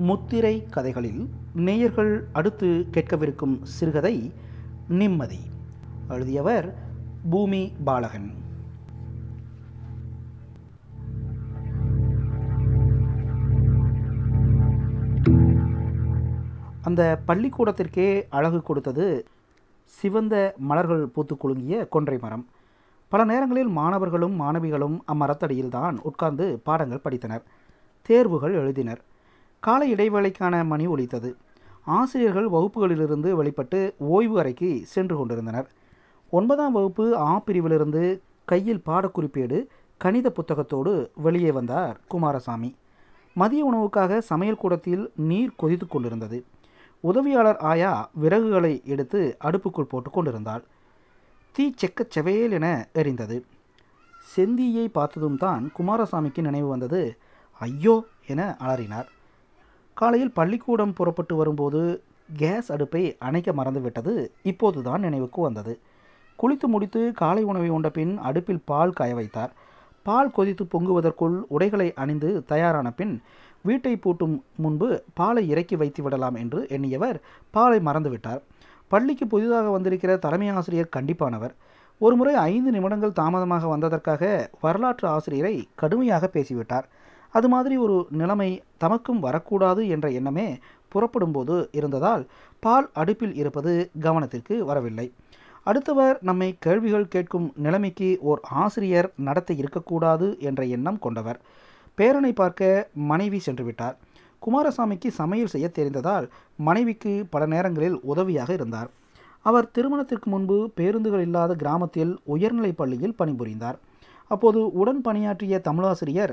முத்திரை கதைகளில் நேயர்கள் அடுத்து கேட்கவிருக்கும் சிறுகதை நிம்மதி. எழுதியவர் பூமி பாலகன். அந்த பள்ளிக்கூடத்திற்கே அழகு கொடுத்தது சிவந்த மலர்கள் பூத்து குலுங்கிய கொன்றை மரம். பல நேரங்களில் மாணவர்களும் மாணவிகளும் அம்மரத்தடியில்தான் உட்கார்ந்து பாடங்கள் படித்தனர். தேர்வுகள் எழுதினர். காலை இடைவேளைக்கான மணி ஒலித்தது. ஆசிரியர்கள் வகுப்புகளிலிருந்து வெளிப்பட்டு ஓய்வு அறைக்கு சென்று கொண்டிருந்தனர். ஒன்பதாம் வகுப்பு ஆ பிரிவிலிருந்து கையில் பாடக்குறிப்பேடு கணித புத்தகத்தோடு வெளியே வந்தார் குமாரசாமி. மதிய உணவுக்காக சமையல் கூடத்தில் நீர் கொதித்து கொண்டிருந்தது. உதவியாளர் ஆயா விறகுகளை எடுத்து அடுப்புக்குள் போட்டு கொண்டிருந்தாள். தீ செக்கச் செவையேல் என எரிந்தது. செந்தியை பார்த்ததும் தான் குமாரசாமிக்கு நினைவு வந்தது ஐயோ என அலறினார். காலையில் பள்ளிக்கூடம் புறப்பட்டு வரும்போது கேஸ் அடுப்பை அணைக்க மறந்துவிட்டது. இப்போதுதான் நினைவுக்கு வந்தது. குளித்து முடித்து காலை உணவை உண்ட பின் அடுப்பில் பால் காய வைத்தார். பால் கொதித்து பொங்குவதற்குள் உடைகளை அணிந்து தயாரான பின் வீட்டை பூட்டும் முன்பு பாலை இறக்கி வைத்து விடலாம் என்று எண்ணியவர் பாலை மறந்துவிட்டார். பள்ளிக்கு புதிதாக வந்திருக்கிற தலைமை ஆசிரியர் கண்டிப்பானவர். ஒருமுறை ஐந்து நிமிடங்கள் தாமதமாக வந்ததற்காக வரலாற்று ஆசிரியரை கடுமையாக பேசிவிட்டார். அது மாதிரி ஒரு நிலைமை தமக்கும் வரக்கூடாது என்ற எண்ணமே புறப்படும்போது இருந்ததால் பால் அடுப்பில் இருப்பது கவனத்திற்கு வரவில்லை. அடுத்தவர் நம்மை கேள்விகள் கேட்கும் நிலைமைக்கு ஓர் ஆசிரியர் நடத்த இருக்கக்கூடாது என்ற எண்ணம் கொண்டவர். பேரனை பார்க்க மனைவி சென்று விட்டார் குமாரசாமிக்கு சமையல் செய்ய தெரிந்ததால் மனைவிக்கு பல நேரங்களில் உதவியாக இருந்தார். அவர் திருமணத்திற்கு முன்பு பேருந்துகள் இல்லாத கிராமத்தில் உயர்நிலைப் பள்ளியில் பணிபுரிந்தார். அப்போது உடன் பணியாற்றிய தமிழாசிரியர்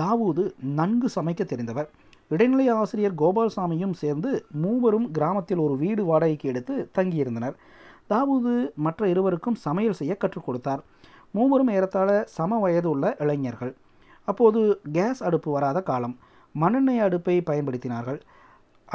தாவூது நன்கு சமைக்க தெரிந்தவர். இடைநிலை ஆசிரியர் கோபால்சாமியும் சேர்ந்து மூவரும் கிராமத்தில் ஒரு வீடு வாடகைக்கு எடுத்து தங்கியிருந்தனர். தாவூது மற்ற இருவருக்கும் சமையல் செய்ய கற்றுக் கொடுத்தார். மூவரும் ஏறத்தாழ சம வயது உள்ள இளைஞர்கள். அப்போது கேஸ் அடுப்பு வராத காலம். மண்ணெண்ணெய் அடுப்பை பயன்படுத்தினார்கள்.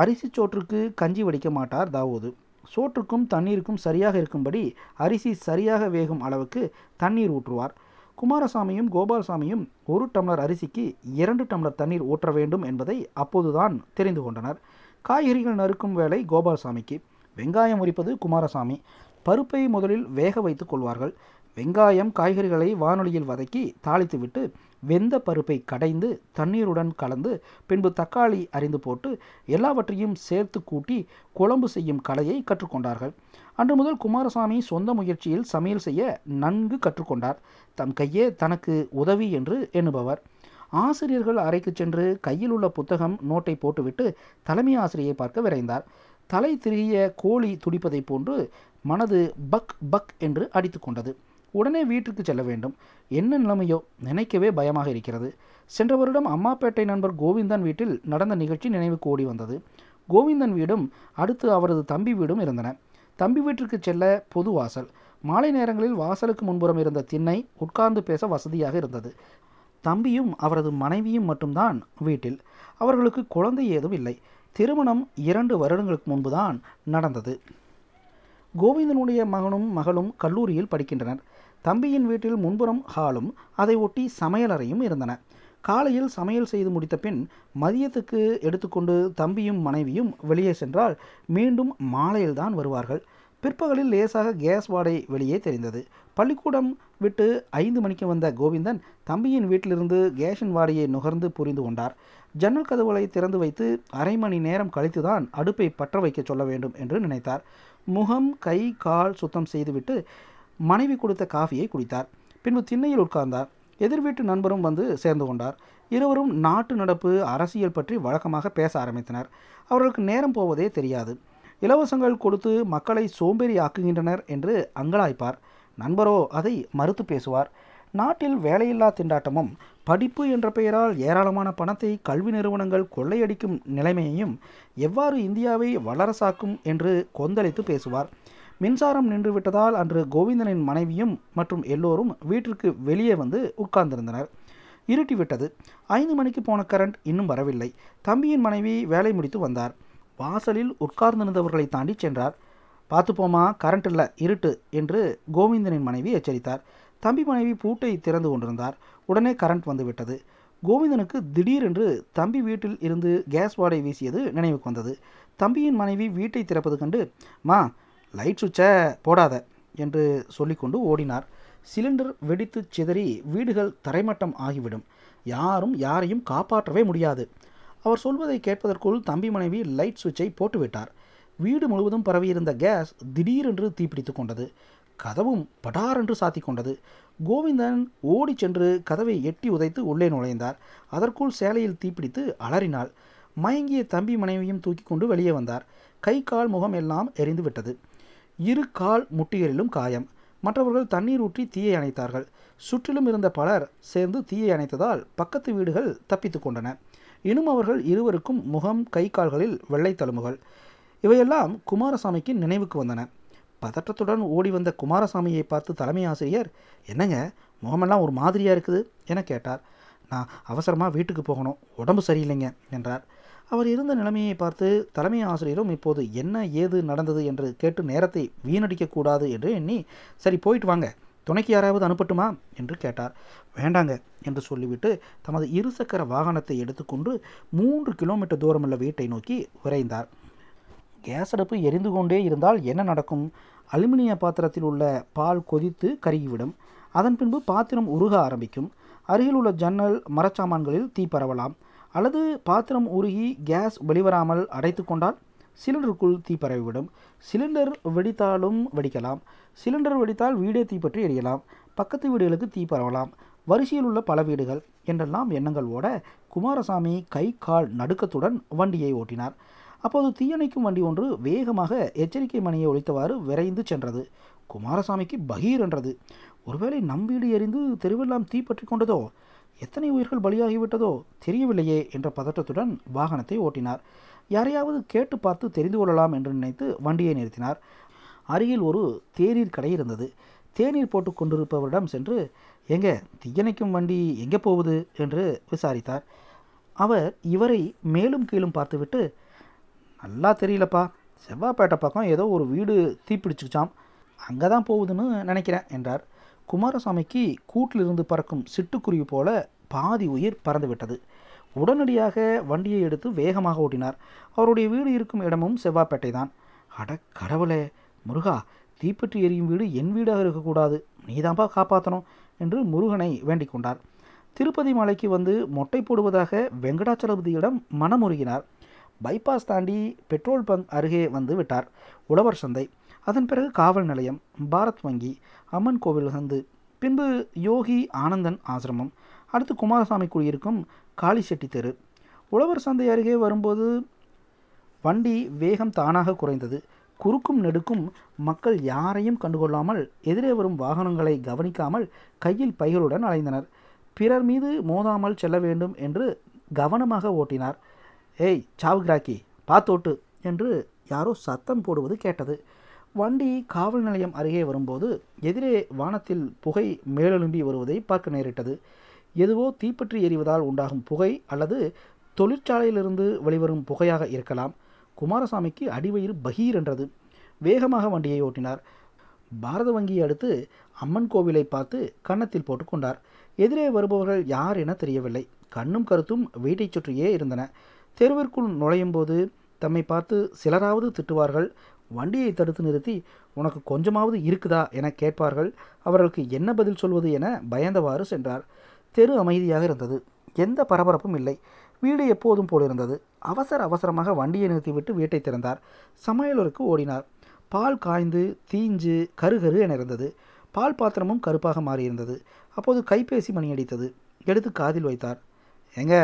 அரிசி சோற்றுக்கு கஞ்சி வடிக்க மாட்டார் தாவூது. சோற்றுக்கும் தண்ணீருக்கும் சரியாக இருக்கும்படி அரிசி சரியாக வேகும் அளவுக்கு தண்ணீர் ஊற்றுவார். குமாரசாமியும் கோபால்சாமியும் ஒரு டம்ளர் அரிசிக்கு இரண்டு டம்ளர் தண்ணீர் ஊற்ற வேண்டும் என்பதை அப்போதுதான் தெரிந்து கொண்டனர். காய்கறிகள் நறுக்கும் வேலை கோபால்சாமிக்கு. வெங்காயம் உரிப்பது குமாரசாமி. பருப்பை முதலில் வேக வைத்துக் கொள்வார்கள். வெங்காயம் காய்கறிகளை வானொலியில் வதக்கி தாளித்துவிட்டு வெந்த பருப்பை கடைந்து தண்ணீருடன் கலந்து பின்பு தக்காளி அரிந்து போட்டு எல்லாவற்றையும் சேர்த்து கூட்டி குழம்பு செய்யும் கலையை கற்றுக்கொண்டார்கள். அன்று முதல் குமாரசாமி சொந்த முயற்சியில் சமையல் செய்ய நன்கு கற்றுக்கொண்டார். தம் கையே தனக்கு உதவி என்று எண்ணுபவர். ஆசிரியர்கள் அறைக்கு சென்று கையில் உள்ள புத்தகம் நோட்டை போட்டுவிட்டு தலைமை ஆசிரியை பார்க்க விரைந்தார். தலை திரிய கோழி துடிப்பதைப் போன்று மனது பக் பக் என்று அடித்து கொண்டது. உடனே வீட்டிற்கு செல்ல வேண்டும். என்ன நிலைமையோ? நினைக்கவே பயமாக இருக்கிறது. சென்ற வருடம் அம்மாப்பேட்டை நண்பர் கோவிந்தன் வீட்டில் நடந்த நிகழ்ச்சி நினைவுக்கு ஓடி வந்தது. கோவிந்தன் வீடும் அடுத்து அவரது தம்பி வீடும் இருந்தன. தம்பி வீட்டிற்கு செல்ல பொது வாசல். மாலை நேரங்களில் வாசலுக்கு முன்புறம் இருந்த திண்ணை உட்கார்ந்து பேச வசதியாக இருந்தது. தம்பியும் அவரது மனைவியும் மட்டும்தான் வீட்டில். அவர்களுக்கு குழந்தை ஏதும் இல்லை. திருமணம் இரண்டு வருடங்களுக்கு முன்புதான் நடந்தது. கோவிந்தனுடைய மகனும் மகளும் கல்லூரியில் படிக்கின்றனர். தம்பியின் வீட்டில் முன்புறம் ஹாலும் அதை ஒட்டி சமையலறையும் இருந்தன. காலையில் சமையல் செய்து முடித்த பின் மதியத்துக்கு எடுத்துக்கொண்டு தம்பியும் மனைவியும் வெளியே சென்றால் மீண்டும் மாலையில்தான் வருவார்கள். பிற்பகலில் லேசாக கேஸ் வாடை வெளியே தெரிந்தது. பள்ளிக்கூடம் விட்டு ஐந்து மணிக்கு வந்த கோவிந்தன் தம்பியின் வீட்டிலிருந்து கேஷின் வாடையை நுகர்ந்து புரிந்து கொண்டார். ஜன்னல் கதவுகளை திறந்து வைத்து அரை மணி நேரம் கழித்துதான் அடுப்பை பற்ற வைக்க சொல்ல வேண்டும் என்று நினைத்தார். முகம் கை கால் சுத்தம் செய்துவிட்டு மனைவி கொடுத்த காஃபியை குடித்தார். பின்பு திண்ணையில் உட்கார்ந்தார். எதிர் வீட்டு நண்பரும் வந்து சேர்ந்து கொண்டார். இருவரும் நாட்டு நடப்பு அரசியல் பற்றி வழக்கமாக பேச ஆரம்பித்தனர். அவர்களுக்கு நேரம் போவதே தெரியாது. இலவசங்கள் கொடுத்து மக்களை சோம்பேறி ஆக்குகின்றனர் என்று அங்கலாய்ப்பார். நண்பரோ அதை மறுத்து பேசுவார். நாட்டில் வேலையில்லா திண்டாட்டமும் படிப்பு என்ற பெயரால் ஏராளமான பணத்தை கல்வி நிறுவனங்கள் கொள்ளையடிக்கும் நிலைமையையும் எவ்வாறு இந்தியாவை வளரசாக்கும் என்று கொந்தளித்து பேசுவார். மின்சாரம் நின்றுவிட்டதால் அன்று கோவிந்தனின் மனைவியும் மற்றும் எல்லோரும் வீட்டிற்கு வெளியே வந்து உட்கார்ந்திருந்தனர். இருட்டிவிட்டது. ஐந்து மணிக்கு போன கரண்ட் இன்னும் வரவில்லை. தம்பியின் மனைவி வேலை முடித்து வந்தார். வாசலில் உட்கார்ந்திருந்தவர்களை தாண்டி சென்றார். பார்த்துப்போமா கரண்ட் இல்லை இருட்டு என்று கோவிந்தனின் மனைவி எச்சரித்தார். தம்பி மனைவி பூட்டை திறந்து கொண்டிருந்தார். உடனே கரண்ட் வந்துவிட்டது. கோவிந்தனுக்கு திடீரென்று தம்பி வீட்டில் இருந்து கேஸ் வாடை வீசியது நினைவுக்கு வந்தது. தம்பியின் மனைவி வீட்டை திறப்பது கண்டு மா லைட் சுவிட்சை போடாத என்று சொல்லிக்கொண்டு ஓடினார். சிலிண்டர் வெடித்து சிதறி வீடுகள் தரைமட்டம் ஆகிவிடும். யாரும் யாரையும் காப்பாற்றவே முடியாது. அவர் சொல்வதை கேட்பதற்குள் தம்பி மனைவி லைட் சுவிட்சை போட்டுவிட்டார். வீடு முழுவதும் பரவியிருந்த கேஸ் திடீரென்று தீப்பிடித்து கொண்டது. கதவும் படாரென்று சாத்தி கொண்டது. கோவிந்தன் ஓடி சென்று கதவை எட்டி உதைத்து உள்ளே நுழைந்தார். அதற்குள் சேலையில் தீப்பிடித்து அலறினாள். மயங்கிய தம்பி மனைவியும் தூக்கி கொண்டு வெளியே வந்தார். கை கால் முகம் எல்லாம் எரிந்து விட்டது இரு கால் முட்டிகளிலும் காயம். மற்றவர்கள் தண்ணீர் ஊற்றி தீயை அணைத்தார்கள். சுற்றிலும் இருந்த பலர் சேர்ந்து தீயை அணைத்ததால் பக்கத்து வீடுகள் தப்பித்து கொண்டன. இன்னும் அவர்கள் இருவருக்கும் முகம் கை கால்களில் வெள்ளை தழும்புகள். இவையெல்லாம் குமாரசாமிக்கு நினைவுக்கு வந்தன. பதற்றத்துடன் ஓடி வந்த குமாரசாமியை பார்த்து தலைமை ஆசிரியர் என்னங்க முகமெல்லாம் ஒரு மாதிரியாக இருக்குது? என கேட்டார். நான் அவசரமாக வீட்டுக்கு போகணும். உடம்பு சரியில்லைங்க என்றார். அவர் இருந்த நிலைமையை பார்த்து தலைமை ஆசிரியரும் இப்போது என்ன ஏது நடந்தது என்று கேட்டு நேரத்தை வீணடிக்கக்கூடாது என்று எண்ணி சரி போயிட்டு வாங்க. துணைக்கு யாராவது அனுப்பட்டுமா? என்று கேட்டார். வேண்டாங்க என்று சொல்லிவிட்டு தமது இருசக்கர வாகனத்தை எடுத்துக்கொண்டு மூன்று கிலோமீட்டர் தூரமுள்ள வீட்டை நோக்கி விரைந்தார். கேஸ் அடுப்பு எரிந்து கொண்டே இருந்தால் என்ன நடக்கும்? அலுமினிய பாத்திரத்தில் உள்ள பால் கொதித்து கருகிவிடும். அதன் பின்பு பாத்திரம் உருக ஆரம்பிக்கும். அருகில் உள்ள ஜன்னல் மரச்சாமான்களில் தீ பரவலாம். அல்லது பாத்திரம் உருகி கேஸ் வெளிவராமல் அடைத்து கொண்டால் சிலிண்டருக்குள் தீ பரவிவிடும். சிலிண்டர் வெடித்தாலும் வெடிக்கலாம். சிலிண்டர் வெடித்தால் வீடே தீப்பற்றி எரியலாம். பக்கத்து வீடுகளுக்கு தீ பரவலாம். வரிசையில் உள்ள பல வீடுகள் என்றெல்லாம் எண்ணங்கள் ஓட குமாரசாமி கை கால் நடுக்கத்துடன் வண்டியை ஓட்டினார். அப்போது தீயணைக்கும் வண்டி ஒன்று வேகமாக எச்சரிக்கை மணியை ஒழித்தவாறு விரைந்து சென்றது. குமாரசாமிக்கு பகீர் என்றது. ஒருவேளை நம் வீடு எரிந்து தெருவெல்லாம் தீப்பற்றி கொண்டதோ? எத்தனை உயிர்கள் பலியாகிவிட்டதோ தெரியவில்லையே என்ற பதற்றத்துடன் வாகனத்தை ஓட்டினார். யாரையாவது கேட்டு பார்த்து தெரிந்து கொள்ளலாம் என்று நினைத்து வண்டியை நிறுத்தினார். அருகில் ஒரு தேநீர் கடை இருந்தது. தேநீர் போட்டு கொண்டிருப்பவரிடம் சென்று எங்க தீயணைக்கும் வண்டி எங்கே போகுது? என்று விசாரித்தார். அவர் இவரை மேலும் கீழும் பார்த்துவிட்டு நல்லா தெரியலப்பா. செவ்வாப்பேட்டை பக்கம் ஏதோ ஒரு வீடு தீப்பிடிச்சுச்சாம் அங்கே தான் போகுதுன்னு நினைக்கிறேன் என்றார். குமாரசாமிக்கு கூட்டிலிருந்து பறக்கும் சிட்டுக்குருவி போல பாதி உயிர் பறந்துவிட்டது. உடனடியாக வண்டியை எடுத்து வேகமாக ஓட்டினார். அவருடைய வீடு இருக்கும் இடமும் செவ்வாப்பேட்டை தான் அட கடவுளே முருகா தீப்பற்றி எரியும் வீடு என் வீடாக இருக்கக்கூடாது. நீதான்பா காப்பாற்றணும் என்று முருகனை வேண்டிக் கொண்டார். திருப்பதி மலைக்கு வந்து மொட்டை போடுவதாக வெங்கடாச்சலபதியிடம் மனமுருகினார். பைபாஸ் தாண்டி பெட்ரோல் பங்க் அருகே வந்து விட்டார் உழவர் சந்தை. அதன் பிறகு காவல் நிலையம் பாரத் வங்கி அம்மன் கோவில் சந்து பின்பு யோகி ஆனந்தன் ஆசிரமம் அடுத்து குமாரசாமி குடியிருக்கும் காளிசெட்டி தெரு. உழவர் சந்தை அருகே வரும்போது வண்டி வேகம் தானாக குறைந்தது. குறுக்கும் நெடுக்கும் மக்கள் யாரையும் கண்டுகொள்ளாமல் எதிரே வரும் வாகனங்களை கவனிக்காமல் கையில் பைகளுடன் அலைந்தனர். பிறர் மீது மோதாமல் செல்ல வேண்டும் என்று கவனமாக ஓட்டினார். ஏய் சாவுகிராக்கி பாத்தோட்டு என்று யாரோ சத்தம் போடுவது கேட்டது. வண்டி காவல் நிலையம் அருகே வரும்போது எதிரே வானத்தில் புகை மேலெழும்பி வருவதை பார்க்க நேரிட்டது. எதுவோ தீப்பற்றி எரிவதால் உண்டாகும் புகை அல்லது தொழிற்சாலையிலிருந்து வெளிவரும் புகையாக இருக்கலாம். குமாரசாமிக்கு அடிவயிறு பகீர் என்றது. வேகமாக வண்டியை ஓட்டினார். பாரத வங்கியை அடுத்து அம்மன் கோவிலை பார்த்து கன்னத்தில் போட்டுக்கொண்டார் எதிரே வருபவர்கள் யார் என தெரியவில்லை. கண்ணும் கருத்தும் வீட்டைச் சுற்றியே இருந்தன. தெருவிற்குள் நுழையும் போது தம்மை பார்த்து சிலராவது திட்டுவார்கள். வண்டியை தடுத்து நிறுத்தி உனக்கு கொஞ்சமாவது இருக்குதா? என கேட்பார்கள். அவர்களுக்கு என்ன பதில் சொல்வது என பயந்தவாறு சென்றார். தெரு அமைதியாக இருந்தது. எந்த பரபரப்பும் இல்லை. வீடு எப்போதும் போலிருந்தது அவசர அவசரமாக வண்டியை நிறுத்திவிட்டு வீட்டை திறந்தார். சமையலருக்கு ஓடினார். பால் காய்ந்து தீஞ்சு கருகரு என இருந்தது. பால் பாத்திரமும் கருப்பாக மாறியிருந்தது. அப்போது கைபேசி மணி அடித்தது. எடுத்து காதில் வைத்தார். ஏங்க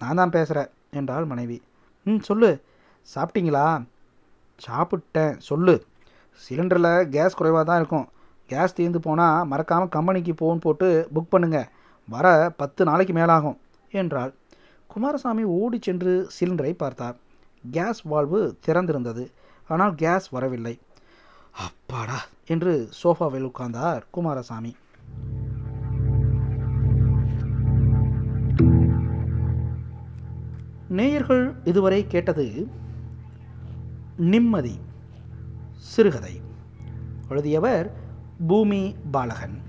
நான் தான் பேசுகிறேன் என்றாள் மனைவி. ம் சொல்லு. சாப்பிட்டீங்களா? சாப்பிட்டேன். சொல்லு. சிலிண்டரில் கேஸ் குறைவாக தான் இருக்கும். கேஸ் தீர்ந்து போனால் மறக்காமல் கம்பெனிக்கு ஃபோன் போட்டு புக் பண்ணுங்க. வர பத்து நாளைக்கு மேலாகும் என்றாள். குமாரசாமி ஓடி சென்று சிலிண்டரை பார்த்தார். கேஸ் வால்வு திறந்திருந்தது. ஆனால் கேஸ் வரவில்லை. அப்பாடா என்று சோஃபாவில் உட்கார்ந்தார் குமாரசாமி. நேயர்கள் இதுவரை கேட்டது நிம்மதி சிறுகதை. எழுதியவர் பூமி பாலகன்.